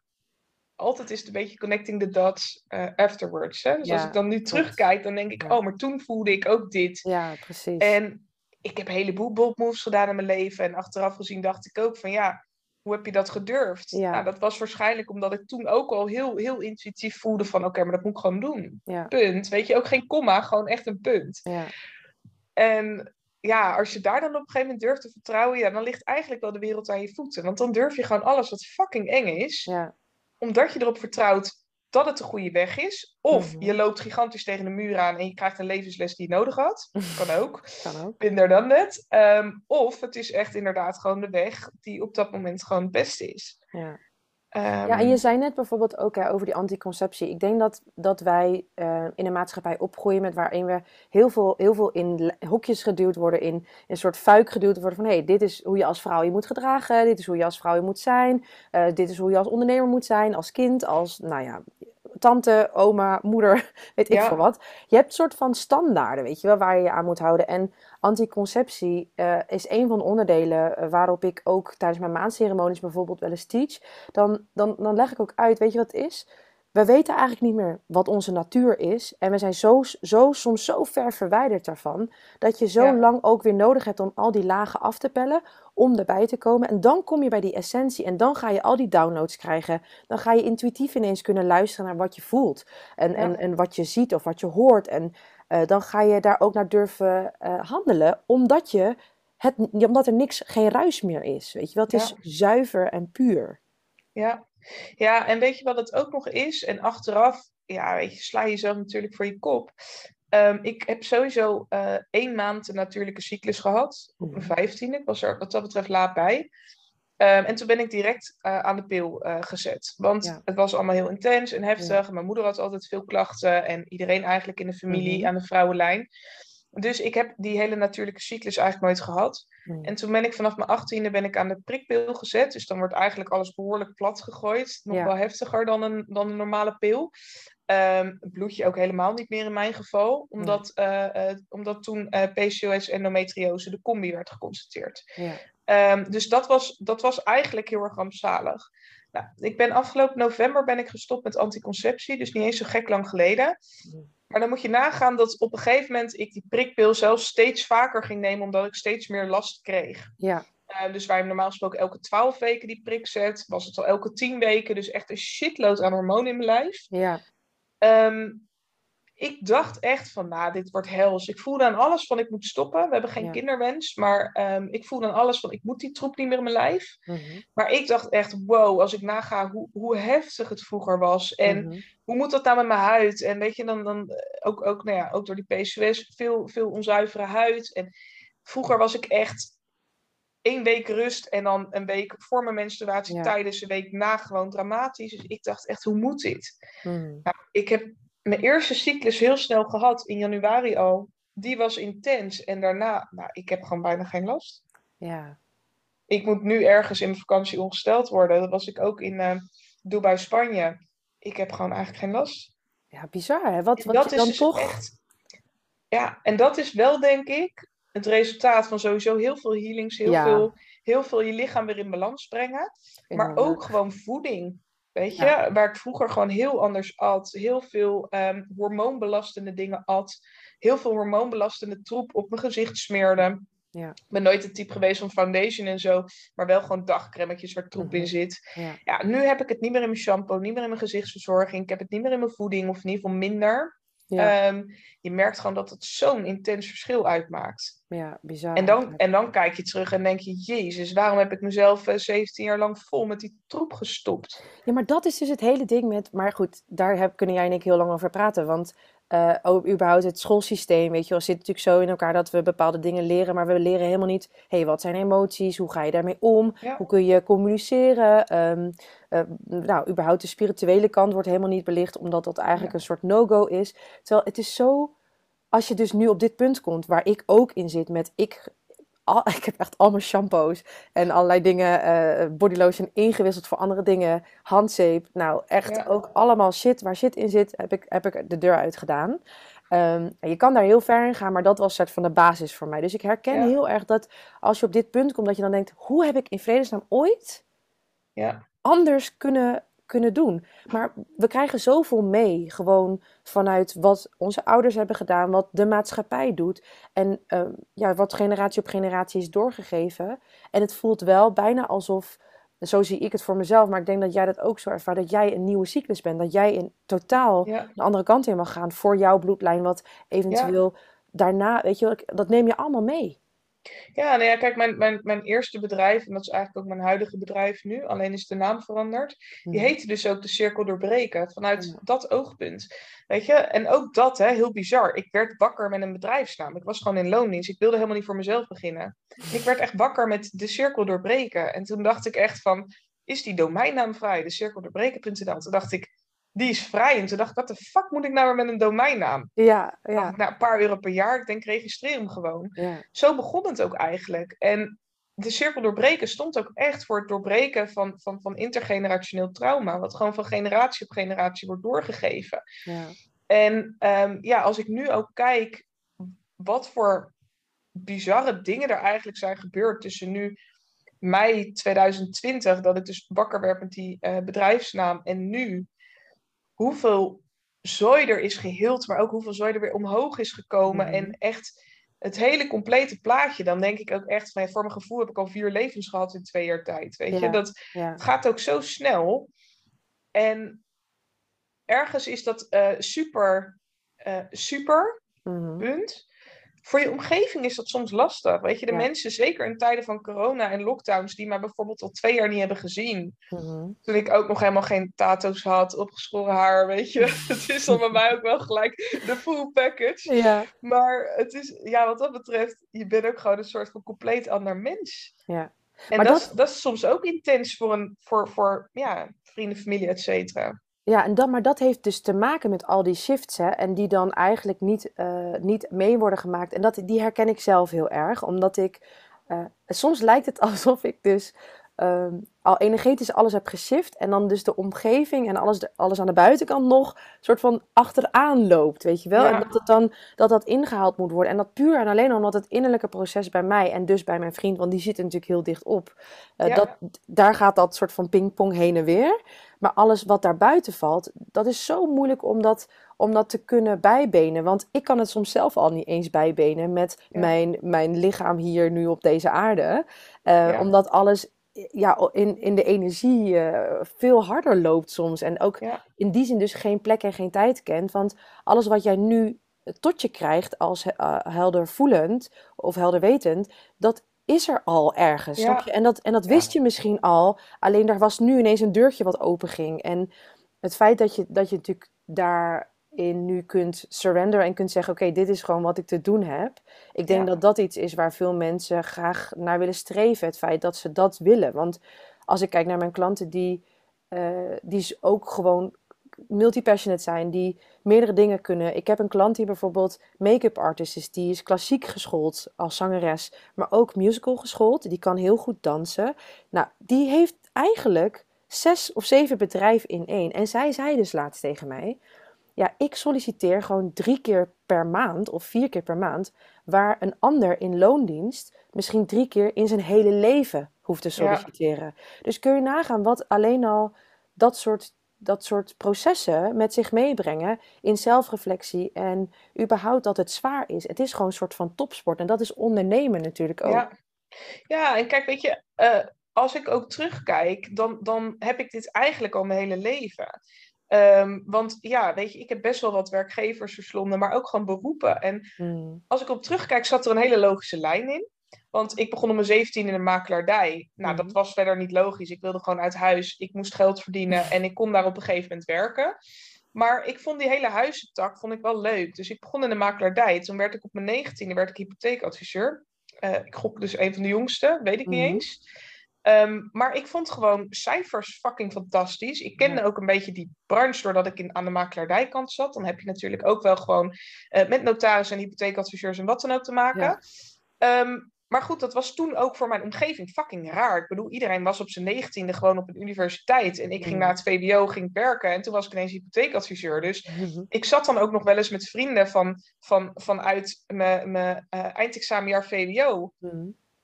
altijd is het een beetje connecting the dots eh, afterwards. Hè? Dus als ik dan nu terugkijk, dan denk ik, Ja. oh, maar toen voelde ik ook dit. Ja, precies. En ik heb een heleboel bold moves gedaan in mijn leven. En achteraf gezien dacht ik ook van ja, hoe heb je dat gedurfd? Ja. Nou, dat was waarschijnlijk omdat ik toen ook al heel, heel intuïtief voelde van oké, maar dat moet ik gewoon doen. Punt. Weet je, ook geen komma, gewoon echt een punt. Ja. En ja, als je daar dan op een gegeven moment durft te vertrouwen, ja, dan ligt eigenlijk wel de wereld aan je voeten. Want dan durf je gewoon alles wat fucking eng is, Ja. omdat je erop vertrouwt dat het de goede weg is. Of Mhm. je loopt gigantisch tegen de muur aan en je krijgt een levensles die je nodig had. Kan ook. Kan ook. Minder dan net. Of het is echt inderdaad gewoon de weg die op dat moment gewoon het beste is. Ja. Ehm, Ja, en je zei net bijvoorbeeld ook hè, over die anticonceptie. Ik denk dat, dat wij eh, in een maatschappij opgroeien met waarin we heel veel, heel veel in hokjes geduwd worden, in een soort fuik geduwd worden van hé, hey, dit is hoe je als vrouw je moet gedragen, dit is hoe je als vrouw je moet zijn, eh, dit is hoe je als ondernemer moet zijn, als kind, als, nou ja, tante, oma, moeder, weet ik Ja. veel wat. Je hebt een soort van standaarden, weet je wel, waar je je aan moet houden. En anticonceptie eh, is een van de onderdelen eh, waarop ik ook tijdens mijn maandceremonies bijvoorbeeld wel eens teach. Dan, dan, dan leg ik ook uit, weet je wat het is? We weten eigenlijk niet meer wat onze natuur is. En we zijn zo, zo, soms zo ver verwijderd daarvan. Dat je zo Ja. lang ook weer nodig hebt om al die lagen af te pellen. Om erbij te komen. En dan kom je bij die essentie. En dan ga je al die downloads krijgen. Dan ga je intuïtief ineens kunnen luisteren naar wat je voelt. En, en, en wat je ziet of wat je hoort. En eh, dan ga je daar ook naar durven eh, handelen. Omdat, je het, omdat er niks, geen ruis meer is. Weet je wel? Het is zuiver en puur. Ja, Ja, en weet je wat het ook nog is? En achteraf, ja, weet je, sla je jezelf natuurlijk voor je kop. Ehm, ik heb sowieso uh, één maand een natuurlijke cyclus gehad. Op mijn mhm. vijftiende. Ik was er wat dat betreft laat bij. Um, en toen ben ik direct uh, aan de pil uh, gezet. Want het was allemaal heel intens en heftig. Ja. Mijn moeder had altijd veel klachten. En iedereen eigenlijk in de familie mm -hmm. aan de vrouwenlijn. Dus ik heb die hele natuurlijke cyclus eigenlijk nooit gehad. Mm. En toen ben ik vanaf mijn achttiende ben ik aan de prikpil gezet. Dus dan wordt eigenlijk alles behoorlijk plat gegooid. Nog ja. wel heftiger dan een, dan een normale pil. Um, bloedje ook helemaal niet meer in mijn geval. Omdat, uh, uh, omdat toen uh, PCOS en endometriose de combi werd geconstateerd. Ja. Um, dus dat was, dat was eigenlijk heel erg rampzalig. Nou, ik ben afgelopen november ben ik gestopt met anticonceptie. Dus niet eens zo gek lang geleden. Mm. Maar dan moet je nagaan dat op een gegeven moment ik die prikpil zelfs steeds vaker ging nemen, omdat ik steeds meer last kreeg. Ja. Uh, dus waar je normaal gesproken elke twaalf weken die prik zet, was het al elke tien weken. Dus echt een shitload aan hormonen in mijn lijf. Ja. Um, ik dacht echt van, nou, dit wordt hels. Ik voelde aan alles van, ik moet stoppen. We hebben geen ja. kinderwens, maar um, ik voelde aan alles van, ik moet die troep niet meer in mijn lijf. Mm -hmm. Maar ik dacht echt, wow, als ik naga hoe, hoe heftig het vroeger was. En mm -hmm. hoe moet dat nou met mijn huid? En weet je, dan, dan ook, ook, nou ja, ook door die PCOS, veel, veel onzuivere huid. En vroeger was ik echt één week rust en dan een week voor mijn menstruatie ja. tijdens een week na gewoon dramatisch. Dus ik dacht echt, hoe moet dit? Mm. Nou, ik heb mijn eerste cyclus heel snel gehad, in januari al. Die was intens. En daarna, nou, ik heb gewoon bijna geen last. Ja. Ik moet nu ergens in mijn vakantie ongesteld worden. Dat was ik ook in uh, Dubai, Spanje. Ik heb gewoon eigenlijk geen last. Ja, bizar hè? Wat, wat dat je dan dus toch... Echt, ja, en dat is wel denk ik het resultaat van sowieso heel veel healings. Heel, ja. veel, heel veel je lichaam weer in balans brengen. Maar ook gewoon voeding. Weet je, ja. waar ik vroeger gewoon heel anders at. Heel veel um, hormoonbelastende dingen at. Heel veel hormoonbelastende troep op mijn gezicht smeerde. Ja. Ik ben nooit het type geweest van foundation en zo. Maar wel gewoon dagcremmetjes waar troep mm -hmm. in zit. Ja. ja. nu heb ik het niet meer in mijn shampoo. Niet meer in mijn gezichtsverzorging. Ik heb het niet meer in mijn voeding. Of in ieder geval minder. Ja. Um, je merkt gewoon dat het zo'n intens verschil uitmaakt. Ja, bizar. En dan, en dan kijk je terug en denk je, jezus, waarom heb ik mezelf uh, 17 jaar lang vol met die troep gestopt? Ja, maar dat is dus het hele ding met, maar goed, daar heb, kunnen jij en ik heel lang over praten, want uh, ook überhaupt het schoolsysteem, weet je wel, zit natuurlijk zo in elkaar dat we bepaalde dingen leren, maar we leren helemaal niet, hé, hey, wat zijn emoties, hoe ga je daarmee om, ja. hoe kun je communiceren, um, uh, nou, überhaupt de spirituele kant wordt helemaal niet belicht, omdat dat eigenlijk ja. een soort no-go is. Terwijl het is zo, als je dus nu op dit punt komt, waar ik ook in zit met, ik al, ik heb echt allemaal shampoos en allerlei dingen, uh, bodylotion ingewisseld voor andere dingen, handzeep. Nou, echt ja. ook allemaal shit waar shit in zit, heb ik, heb ik de deur uit gedaan. Um, je kan daar heel ver in gaan, maar dat was soort van de basis voor mij. Dus ik herken ja. heel erg dat als je op dit punt komt, dat je dan denkt: hoe heb ik in vredesnaam ooit ja. anders kunnen kunnen doen. Maar we krijgen zoveel mee, gewoon vanuit wat onze ouders hebben gedaan, wat de maatschappij doet en uh, ja, wat generatie op generatie is doorgegeven. En het voelt wel bijna alsof, zo zie ik het voor mezelf, maar ik denk dat jij dat ook zo ervaart, dat jij een nieuwe cyclus bent, dat jij in totaal ja. een andere kant in mag gaan voor jouw bloedlijn, wat eventueel ja. daarna, weet je, dat neem je allemaal mee. Ja, nou ja, kijk, mijn, mijn, mijn eerste bedrijf, en dat is eigenlijk ook mijn huidige bedrijf nu, alleen is de naam veranderd, die mhm. heette dus ook de Cirkel Doorbreken, vanuit ja. dat oogpunt. Weet je, en ook dat, hè, heel bizar. Ik werd wakker met een bedrijfsnaam. Ik was gewoon in loondienst. Ik wilde helemaal niet voor mezelf beginnen. Ik werd echt wakker met de Cirkel Doorbreken. En toen dacht ik echt van, is die domeinnaam vrij? De cirkeldoorbreken.nl. Toen dacht ik, die is vrij. En toen dacht ik, wat de fuck moet ik nou weer met een domeinnaam? Ja, ja. Nou, een paar euro per jaar, ik denk, registreer hem gewoon. Ja. Zo begon het ook eigenlijk. En de cirkel doorbreken stond ook echt voor het doorbreken van, van, van intergenerationeel trauma. Wat gewoon van generatie op generatie wordt doorgegeven. Ja. En um, ja, als ik nu ook kijk wat voor bizarre dingen er eigenlijk zijn gebeurd tussen nu mei 2020, dat ik dus wakker werd met die uh, bedrijfsnaam, en nu hoeveel zooi er is geheeld, maar ook hoeveel zooi er weer omhoog is gekomen. Mm. En echt het hele complete plaatje. Dan denk ik ook echt van, voor mijn gevoel heb ik al vier levens gehad in twee jaar tijd. Weet ja, je, dat ja. gaat ook zo snel. En ergens is dat uh, super, uh, super, mm. punt. Voor je omgeving is dat soms lastig. Weet je, de mensen, zeker in tijden van corona en lockdowns, die mij bijvoorbeeld al twee jaar niet hebben gezien. Mhm. Toen ik ook nog helemaal geen tato's had, opgeschoren haar, weet je. het is dan bij mij ook wel gelijk de full package. Ja. Maar het is, ja, wat dat betreft, je bent ook gewoon een soort van compleet ander mens. Ja. En dat, dat... dat is soms ook intens voor, een, voor, voor ja, vrienden, familie, et cetera. Ja, en dat, maar dat heeft dus te maken met al die shifts, hè, en die dan eigenlijk niet, uh, niet mee worden gemaakt. En dat, die herken ik zelf heel erg, omdat ik, uh, soms lijkt het alsof ik dus uh, al energetisch alles heb geshift en dan dus de omgeving en alles, de, alles aan de buitenkant nog soort van achteraan loopt, weet je wel? En dat het dan, dat dat ingehaald moet worden. En dat puur en alleen omdat het innerlijke proces bij mij en dus bij mijn vriend, want die zit natuurlijk heel dicht op, uh, dat, daar gaat dat soort van pingpong heen en weer. Maar alles wat daar buiten valt, dat is zo moeilijk om dat, om dat te kunnen bijbenen. Want ik kan het soms zelf al niet eens bijbenen met mijn, mijn lichaam hier nu op deze aarde. Uh, Omdat alles ja, in, in de energie uh, veel harder loopt soms. En ook in die zin dus geen plek en geen tijd kent. Want alles wat jij nu tot je krijgt als uh, helder voelend of helder wetend, dat is er al ergens. Snap je? En dat, en dat wist je misschien al, alleen daar was nu ineens een deurtje wat open ging. En het feit dat je, dat je natuurlijk daarin nu kunt surrenderen en kunt zeggen: Oké, dit is gewoon wat ik te doen heb. Ik denk dat dat iets is waar veel mensen graag naar willen streven. Het feit dat ze dat willen. Want als ik kijk naar mijn klanten die, uh, die ook gewoon multi-passionate zijn, die meerdere dingen kunnen. Ik heb een klant die bijvoorbeeld make-up artist is, die is klassiek geschoold als zangeres, maar ook musical geschoold. Die kan heel goed dansen. Nou, die heeft eigenlijk zes of zeven bedrijven in één. En zij zei dus laatst tegen mij: Ja, ik solliciteer gewoon drie keer per maand of vier keer per maand, waar een ander in loondienst misschien drie keer in zijn hele leven hoeft te solliciteren. Dus kun je nagaan wat alleen al dat soort dat soort processen met zich meebrengen in zelfreflectie en überhaupt dat het zwaar is. Het is gewoon een soort van topsport en dat is ondernemen natuurlijk ook. Ja, ja en kijk, weet je, uh, als ik ook terugkijk, dan, dan heb ik dit eigenlijk al mijn hele leven. Um, want ja, weet je, ik heb best wel wat werkgevers verslonden, maar ook gewoon beroepen. En hmm. als ik op terugkijk, zat er een hele logische lijn in. Want ik begon om mijn 17 in een makelaardij. Nou, dat mhm. was verder niet logisch. Ik wilde gewoon uit huis. Ik moest geld verdienen en ik kon daar op een gegeven moment werken. Maar ik vond die hele huizentak vond ik wel leuk. Dus ik begon in de makelaardij. Toen werd ik op mijn 19e werd ik hypotheekadviseur. Uh, ik gok dus een van de jongste, weet ik niet mhm. eens. Um, maar ik vond gewoon cijfers fucking fantastisch. Ik kende ook een beetje die branche doordat ik in, aan de makelaardijkant zat. Dan heb je natuurlijk ook wel gewoon uh, met notarissen en hypotheekadviseurs en wat dan ook te maken. Ja. Um, maar goed, dat was toen ook voor mijn omgeving fucking raar. Ik bedoel, iedereen was op zijn negentiende gewoon op een universiteit. En ik ging naar het VWO, ging werken. En toen was ik ineens hypotheekadviseur. Dus ik zat dan ook nog wel eens met vrienden van, van, vanuit mijn, mijn uh, eindexamenjaar VWO.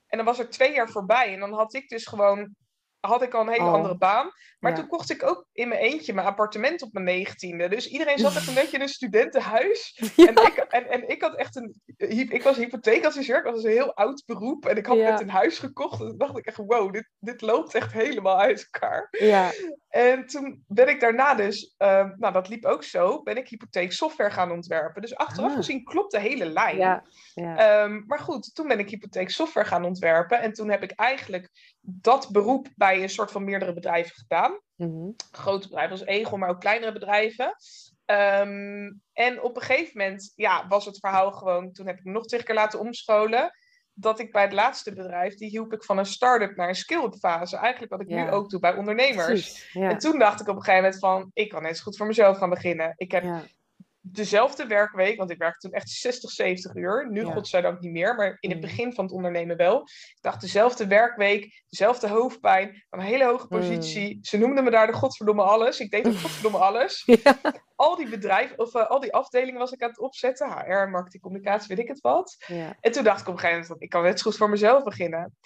En dan was er twee jaar voorbij. En dan had ik dus gewoon had ik al een hele oh. andere baan. Maar toen kocht ik ook in mijn eentje mijn appartement op mijn negentiende. Dus iedereen zat echt een beetje in een studentenhuis. En, ik, en, en ik had echt een... Ik was hypotheekadviseur. Ik was een heel oud beroep. En ik had net een huis gekocht. En toen dacht ik echt, wow, dit, dit loopt echt helemaal uit elkaar. Ja. En toen ben ik daarna dus... Uh, nou, dat liep ook zo. Ben ik hypotheeksoftware gaan ontwerpen. Dus achteraf ah. gezien klopt de hele lijn. Ja. Ja. Um, maar goed, toen ben ik hypotheeksoftware gaan ontwerpen. En toen heb ik eigenlijk dat beroep bij een soort van meerdere bedrijven gedaan. Mm Grote bedrijven als Egel, maar ook kleinere bedrijven. Um, en op een gegeven moment ja, was het verhaal gewoon, toen heb ik me nog twee keer laten omscholen. Dat ik bij het laatste bedrijf, die hielp ik van een start-up naar een skill-up fase. Eigenlijk wat ik nu ook doe bij ondernemers. En toen dacht ik op een gegeven moment van, ik kan net zo goed voor mezelf gaan beginnen. Ik heb dezelfde werkweek, want ik werkte toen echt 60, 70 uur. Nu ja. godzijdank niet meer, maar in het mm. begin van het ondernemen wel. Ik dacht dezelfde werkweek, dezelfde hoofdpijn, een hele hoge mm. positie. Ze noemden me daar de godverdomme alles. Ik deed ook godverdomme alles. Ja. Al die bedrijven, of uh, al die afdelingen was ik aan het opzetten. HR, marketing, communicatie, weet ik het wat. Ja. En toen dacht ik op een gegeven moment, ik kan net zo goed voor mezelf beginnen.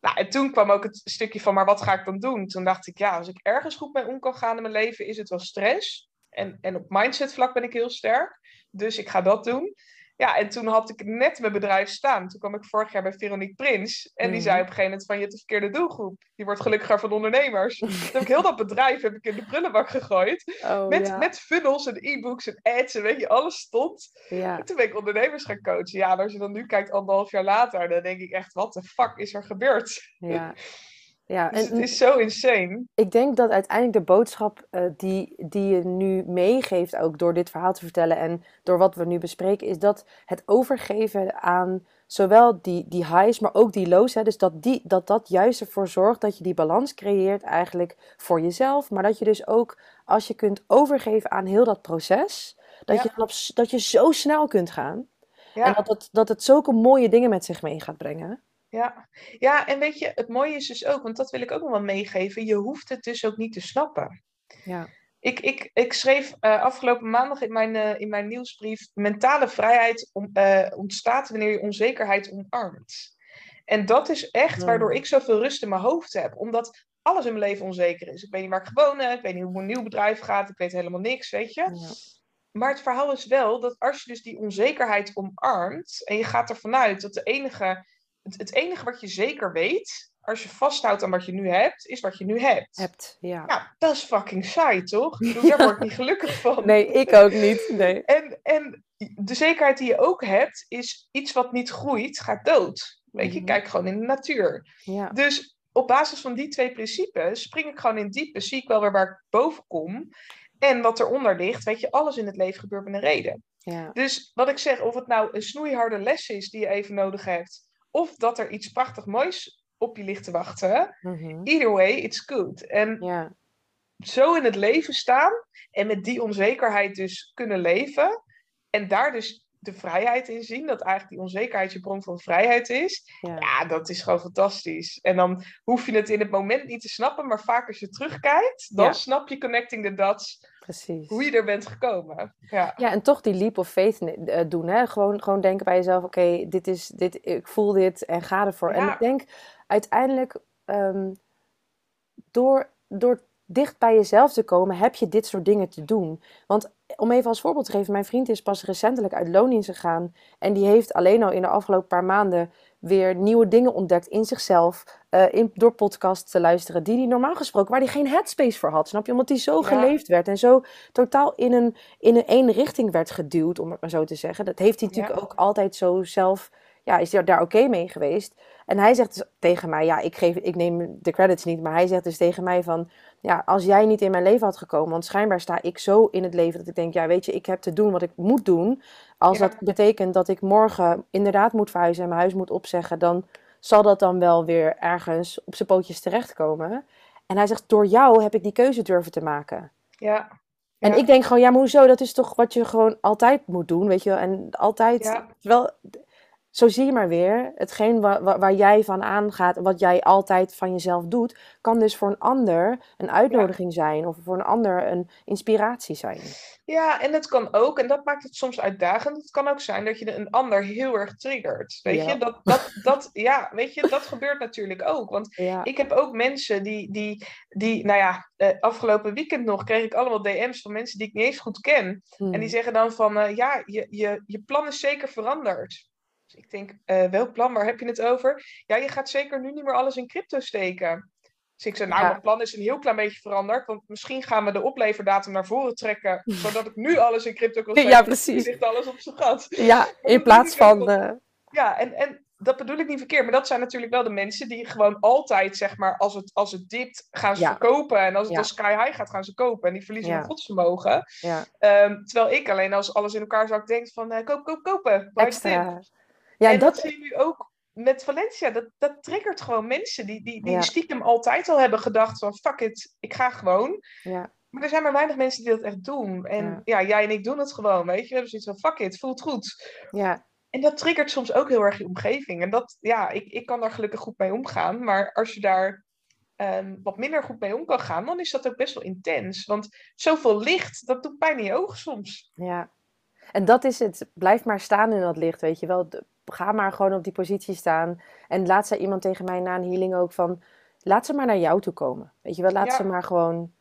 Nou, en toen kwam ook het stukje van, maar wat ga ik dan doen? Toen dacht ik, ja, als ik ergens goed mee om kan gaan in mijn leven, is het wel stress. En, en op mindset vlak ben ik heel sterk. Dus ik ga dat doen. Ja, en toen had ik net mijn bedrijf staan. Toen kwam ik vorig jaar bij Veronique Prins. En die Mhm. zei op een gegeven moment van, je hebt de verkeerde doelgroep. Die wordt gelukkiger van ondernemers. toen heb ik heel dat bedrijf heb ik in de prullenbak gegooid. Oh, Met, ja. met funnels en e-books en ads en weet je, alles stond. ja. En toen ben ik ondernemers gaan coachen. Ja, en als je dan nu kijkt, anderhalf jaar later, dan denk ik echt, wat de fuck is er gebeurd? Ja. Ja, Dus en het is zo insane. ik denk dat uiteindelijk de boodschap eh, die, die je nu meegeeft, ook door dit verhaal te vertellen en door wat we nu bespreken, is dat het overgeven aan zowel die, die highs, maar ook die lows. Hè, dus dat, die, dat dat juist ervoor zorgt dat je die balans creëert eigenlijk voor jezelf. Maar dat je dus ook, als je kunt overgeven aan heel dat proces, dat, Ja. je, op dat je zo snel kunt gaan. Ja. En dat het, dat het zulke mooie dingen met zich mee gaat brengen. Ja. ja, en weet je, het mooie is dus ook, want dat wil ik ook nog wel meegeven, je hoeft het dus ook niet te snappen. Ja. Ik, ik, ik schreef eh, afgelopen maandag in mijn, eh, in mijn nieuwsbrief: mentale vrijheid om, eh, ontstaat wanneer je onzekerheid omarmt. En dat is echt Ja. waardoor ik zoveel rust in mijn hoofd heb, omdat alles in mijn leven onzeker is. Ik weet niet waar ik ga wonen, ik weet niet hoe mijn nieuw bedrijf gaat, ik weet helemaal niks, weet je. Ja. Maar het verhaal is wel dat als je dus die onzekerheid omarmt en je gaat ervan uit dat de enige, het, het enige wat je zeker weet, als je vasthoudt aan wat je nu hebt, is wat je nu hebt. Hebt, ja. Nou, dat is fucking saai, toch? Bedoel, daar word ik niet gelukkig van. Nee, ik ook niet. Nee. En, en de zekerheid die je ook hebt, is iets wat niet groeit, gaat dood. Weet je, Mhm. kijk gewoon in de natuur. Ja. Dus op basis van die twee principes spring ik gewoon in diepe, zie ik wel weer waar ik boven kom. En wat eronder ligt, weet je, alles in het leven gebeurt met een reden. Ja. Dus wat ik zeg, of het nou een snoeiharde les is die je even nodig hebt, of dat er iets prachtig moois op je ligt te wachten, Mhm. either way, it's good. En Ja. zo in het leven staan en met die onzekerheid dus kunnen leven en daar dus de vrijheid in zien, dat eigenlijk die onzekerheid je bron van vrijheid is, Ja. ja, dat is gewoon fantastisch. En dan hoef je het in het moment niet te snappen, maar vaak als je terugkijkt, dan Ja. snap je connecting the dots, Precies. hoe je er bent gekomen. Ja, Ja, en toch die leap of faith eh, doen. Hè? Gewoon, gewoon denken bij jezelf: oké, dit is dit, ik voel dit en ga ervoor. En ik denk uiteindelijk, ehm, door, door dicht bij jezelf te komen, heb je dit soort dingen te doen. Want om even als voorbeeld te geven, mijn vriend is pas recentelijk uit loondienst gegaan. En die heeft alleen al in de afgelopen paar maanden weer nieuwe dingen ontdekt in zichzelf. eh, in, door podcasts te luisteren, die hij normaal gesproken, waar hij geen headspace voor had. Snap je? Omdat hij zo Ja. geleefd werd en zo totaal in een, in een één richting werd geduwd, om het maar zo te zeggen. Dat heeft hij natuurlijk Ja. ook altijd zo zelf, ja, is hij daar oké mee geweest. En hij zegt dus tegen mij, ja, ik, geef, ik neem de credits niet, maar hij zegt dus tegen mij van, ja, als jij niet in mijn leven had gekomen, want schijnbaar sta ik zo in het leven dat ik denk, ja, weet je, ik heb te doen wat ik moet doen. Als Ja. dat betekent dat ik morgen inderdaad moet verhuizen en mijn huis moet opzeggen, dan zal dat dan wel weer ergens op zijn pootjes terechtkomen. En hij zegt, door jou heb ik die keuze durven te maken. ja. En Ja. ik denk gewoon, ja, maar hoezo? Dat is toch wat je gewoon altijd moet doen, weet je wel? En altijd, Ja. terwijl, zo zie je maar weer, hetgeen wa- wa- waar jij van aangaat, wat jij altijd van jezelf doet, kan dus voor een ander een uitnodiging zijn of voor een ander een inspiratie zijn. Ja, en het kan ook, en dat maakt het soms uitdagend. Het kan ook zijn dat je een ander heel erg triggert. Weet Ja. je, dat, dat, dat, ja, weet je, dat gebeurt natuurlijk ook. Want Ja, ik heb ook mensen die, die, die nou ja, eh, afgelopen weekend nog kreeg ik allemaal DM's van mensen die ik niet eens goed ken. En die Hmm. zeggen dan van, eh, ja, je, je, je plan is zeker veranderd. Dus ik denk, eh, welk plan, waar heb je het over? Ja, je gaat zeker nu niet meer alles in crypto steken. Dus ik zei, nou, Ja. mijn plan is een heel klein beetje veranderd. Want misschien gaan we de opleverdatum naar voren trekken. Zodat ik nu alles in crypto kan steken. Ja, precies. ligt alles op zijn gat. Ja, in plaats van, Ja, en, en dat bedoel ik niet verkeerd. Maar dat zijn natuurlijk wel de mensen die gewoon altijd, zeg maar, als het, als het dipt, gaan ze Ja. verkopen. En als het Ja. dan sky high gaat, gaan ze kopen. En die verliezen hun godsvermogen. ja, Ehm, terwijl ik alleen als alles in elkaar zak denk van, eh, koop, koop, kopen. Extra. Ja, en dat, dat, zie je nu ook met Valencia. Dat, dat triggert gewoon mensen die, die, die Ja. stiekem altijd al hebben gedacht van, fuck it, ik ga gewoon. ja, Maar er zijn maar weinig mensen die dat echt doen. En Ja. ja, jij en ik doen het gewoon, weet je. We hebben zoiets van, fuck it, voelt goed. ja, En dat triggert soms ook heel erg je omgeving. En dat, ja, ik, ik kan daar gelukkig goed mee omgaan. Maar als je daar ehm, wat minder goed mee om kan gaan, dan is dat ook best wel intens. Want zoveel licht, dat doet pijn in je ogen soms. ja. En dat is het. Blijf maar staan in dat licht, weet je wel. Ga maar gewoon op die positie staan. En laat zei iemand tegen mij na een healing ook van... Laat ze maar naar jou toe komen. Weet je wel, laat Ja. ze maar gewoon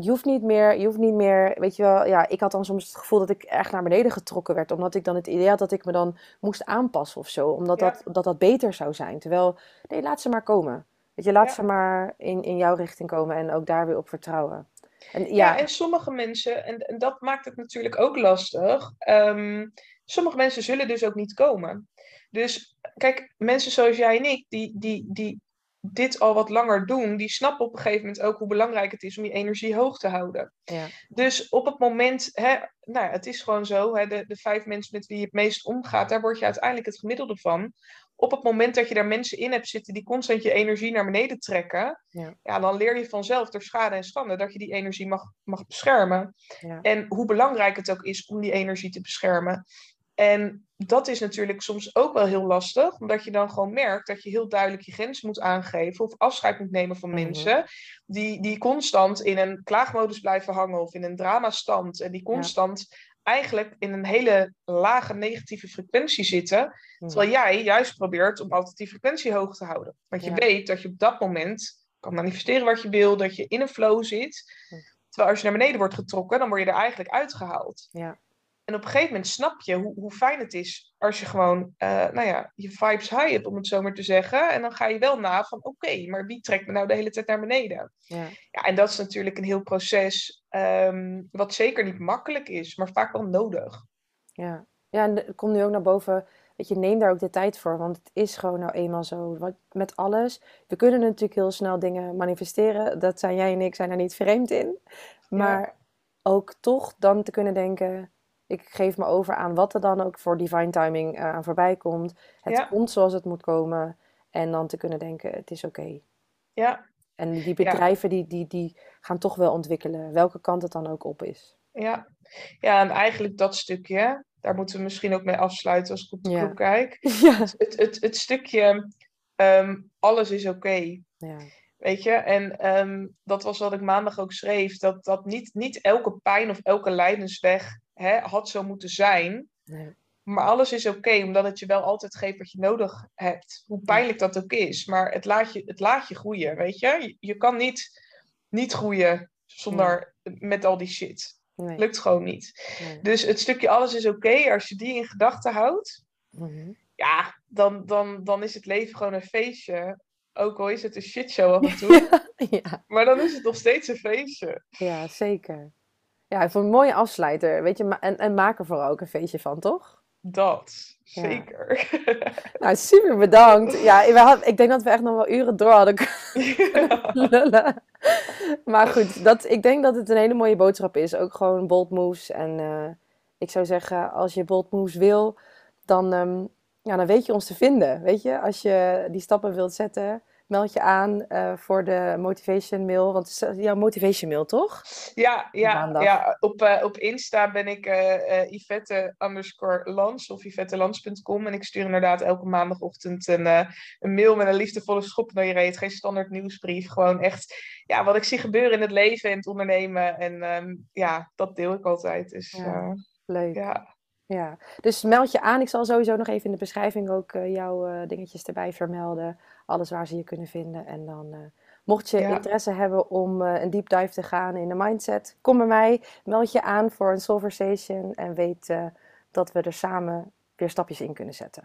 je hoeft niet meer, je hoeft niet meer, weet je wel, ja, ik had dan soms het gevoel dat ik erg naar beneden getrokken werd, omdat ik dan het idee had dat ik me dan moest aanpassen of zo, omdat Ja. dat, dat, dat beter zou zijn. Terwijl, nee, laat ze maar komen. Weet je, laat Ja. ze maar in, in jouw richting komen en ook daar weer op vertrouwen. En Ja, ja, en sommige mensen, en, en dat maakt het natuurlijk ook lastig. ehm, sommige mensen zullen dus ook niet komen. Dus kijk, mensen zoals jij en ik, die, die, die dit al wat langer doen, die snappen op een gegeven moment ook hoe belangrijk het is om je energie hoog te houden. ja, Dus op het moment, hè, nou ja, het is gewoon zo, hè, de, de vijf mensen met wie je het meest omgaat, daar word je uiteindelijk het gemiddelde van. Op het moment dat je daar mensen in hebt zitten die constant je energie naar beneden trekken, Ja. ja, dan leer je vanzelf door schade en schande dat je die energie mag, mag beschermen. ja, En hoe belangrijk het ook is om die energie te beschermen. En dat is natuurlijk soms ook wel heel lastig, omdat je dan gewoon merkt dat je heel duidelijk je grenzen moet aangeven of afscheid moet nemen van Mhm. mensen die, die constant in een klaagmodus blijven hangen of in een dramastand en die constant eigenlijk in een hele lage negatieve frequentie zitten, hm, terwijl jij juist probeert om altijd die frequentie hoog te houden. Want je Ja. weet dat je op dat moment kan manifesteren wat je wil, dat je in een flow zit. Hm. Terwijl als je naar beneden wordt getrokken, dan word je er eigenlijk uitgehaald. ja, En op een gegeven moment snap je hoe, hoe fijn het is als je gewoon, eh, nou ja, je vibes high hebt, om het zo maar te zeggen. En dan ga je wel na van, oké, maar wie trekt me nou de hele tijd naar beneden? ja, Ja, en dat is natuurlijk een heel proces, ehm, wat zeker niet makkelijk is, maar vaak wel nodig. ja. Ja, en het komt nu ook naar boven. Weet je, neem daar ook de tijd voor, want het is gewoon nou eenmaal zo. Wat, met alles. We kunnen natuurlijk heel snel dingen manifesteren. Dat zijn jij en ik zijn er niet vreemd in. Maar ook toch dan te kunnen denken, ik geef me over aan wat er dan ook voor divine timing eh, aan voorbij komt. Het Ja. komt zoals het moet komen. En dan te kunnen denken, het is oké. Ja, En die bedrijven die, die, die gaan toch wel ontwikkelen, welke kant het dan ook op is. ja. Ja, en eigenlijk dat stukje, daar moeten we misschien ook mee afsluiten als ik op de Ja. kijk. Ja. Het, het, het stukje, ehm, alles is oké. Ja, Weet je, en ehm, dat was wat ik maandag ook schreef, dat, dat niet, niet elke pijn of elke lijdensweg hè, had zo moeten zijn. nee. Maar alles is oké, omdat het je wel altijd geeft wat je nodig hebt. Hoe pijnlijk dat ook is. Maar het laat je, het laat je groeien, weet je. Je, je kan niet, niet groeien zonder, met al die shit. nee, Lukt gewoon niet. nee. Dus het stukje alles is oké, als je die in gedachten houdt, Mhm. ja, dan, dan, dan is het leven gewoon een feestje. Ook al is het een shitshow af en toe. Ja, Maar dan is het nog steeds een feestje. ja, zeker. Ja, ik vond het een mooie afsluiter. Weet je, en, en maak er vooral ook een feestje van, toch? Dat, Ja. zeker. Nou, super bedankt. Ja, we had, ik denk dat we echt nog wel uren door hadden kunnen lullen. Maar goed, dat, ik denk dat het een hele mooie boodschap is. Ook gewoon bold moves. En eh, ik zou zeggen, als je bold moves wil, dan, ehm, ja, dan weet je ons te vinden. Weet je, als je die stappen wilt zetten, meld je aan eh, voor de motivation mail. Want het is jouw motivation mail, toch? Ja, ja, Maandag. ja op, eh, op Insta ben ik eh eh, Yvette underscore Lans of YvetteLans.com. En ik stuur inderdaad elke maandagochtend een, eh, een mail met een liefdevolle schop naar je reet. Geen standaard nieuwsbrief. Gewoon echt ja, wat ik zie gebeuren in het leven en het ondernemen. En ehm, ja, dat deel ik altijd. Dus ja. Leuk. ja. Ja, dus meld je aan. Ik zal sowieso nog even in de beschrijving ook eh, jouw eh, dingetjes erbij vermelden. Alles waar ze je kunnen vinden. En dan, eh, mocht je Ja. interesse hebben om eh, een deep dive te gaan in de mindset, kom bij mij. Meld je aan voor een Soulversation en weet eh, dat we er samen weer stapjes in kunnen zetten.